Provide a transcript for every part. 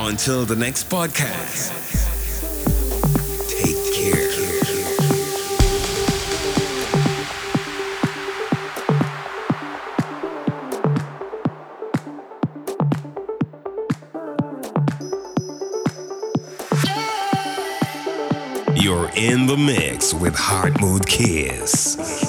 Until the next podcast, take care. You're in the mix with Heart Mood Kiss.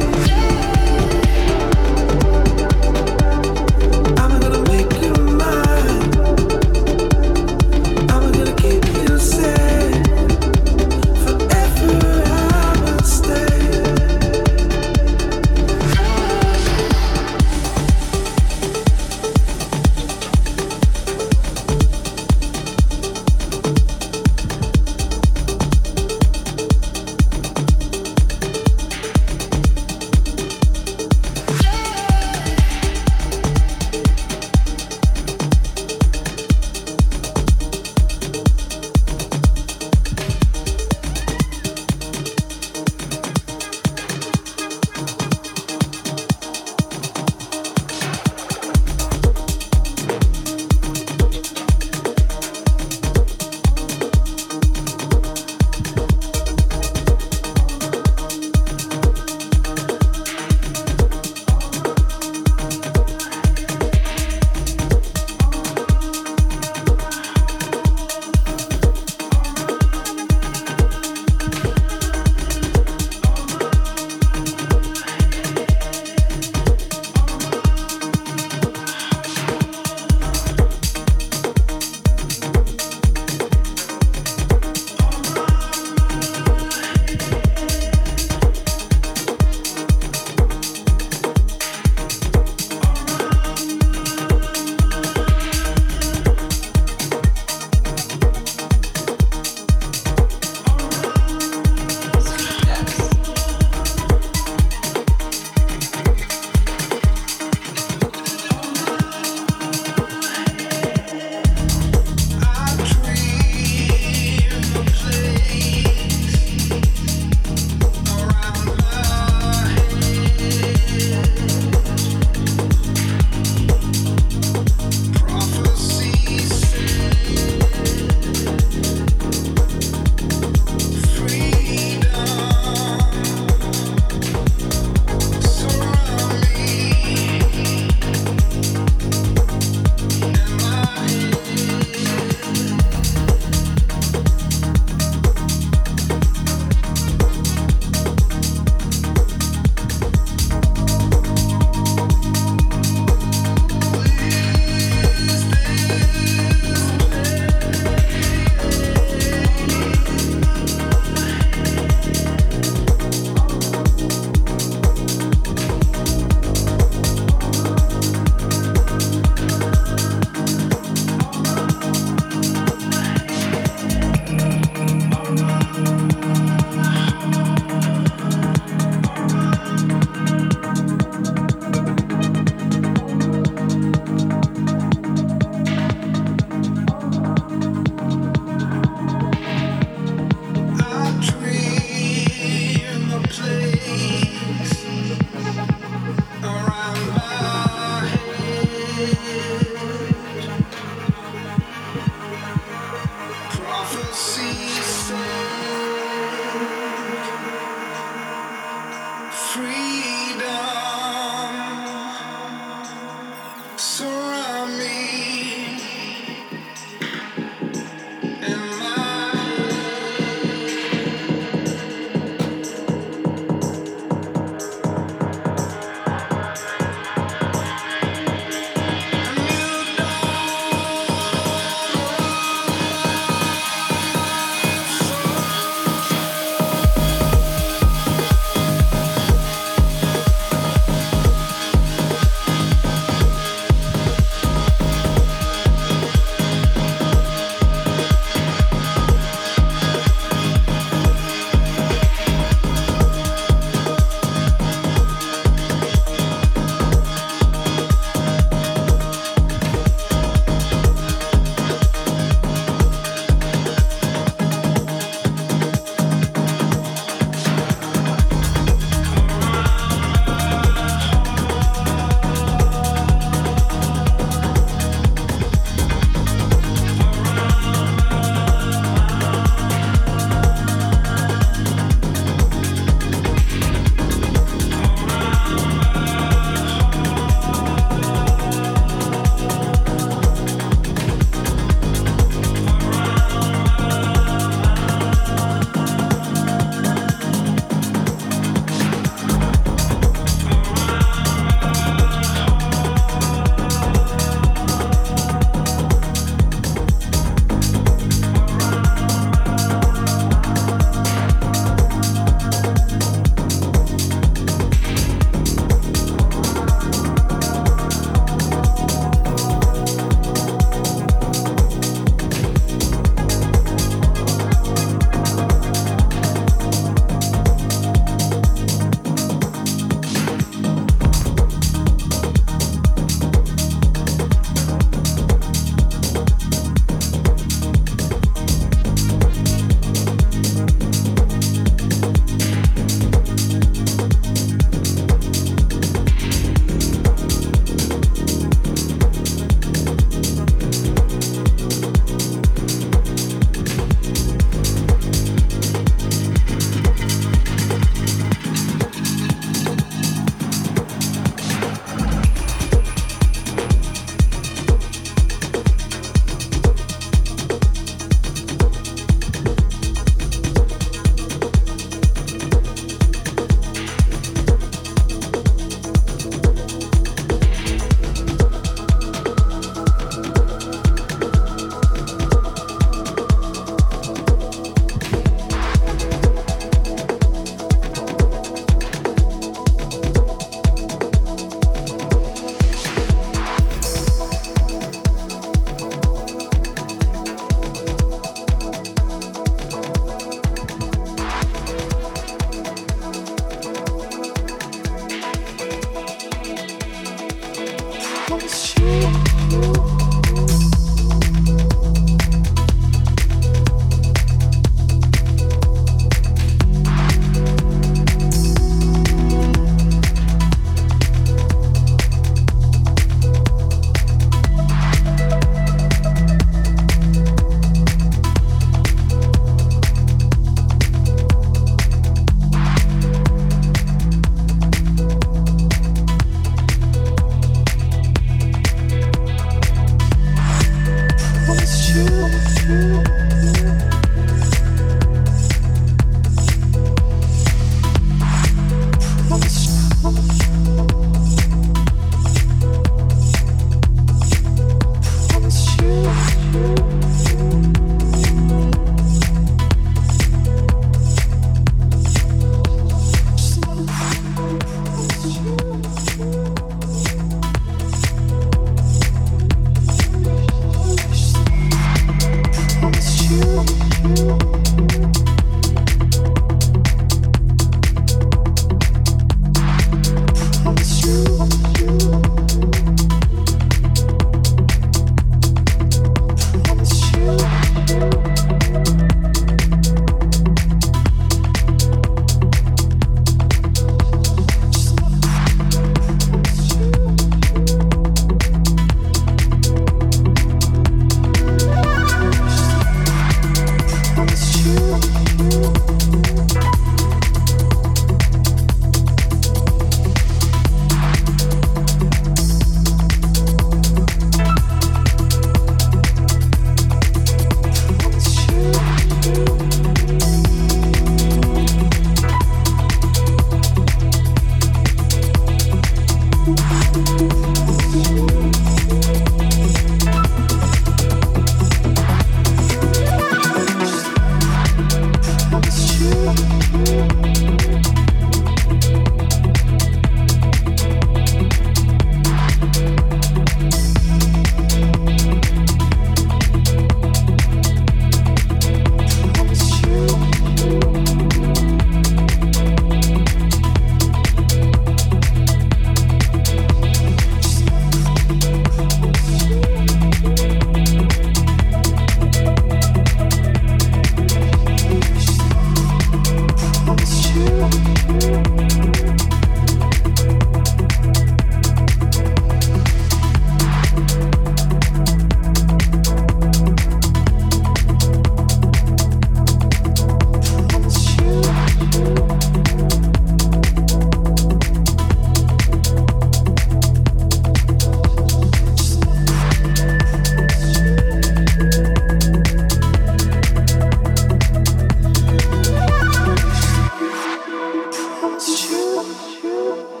it's true.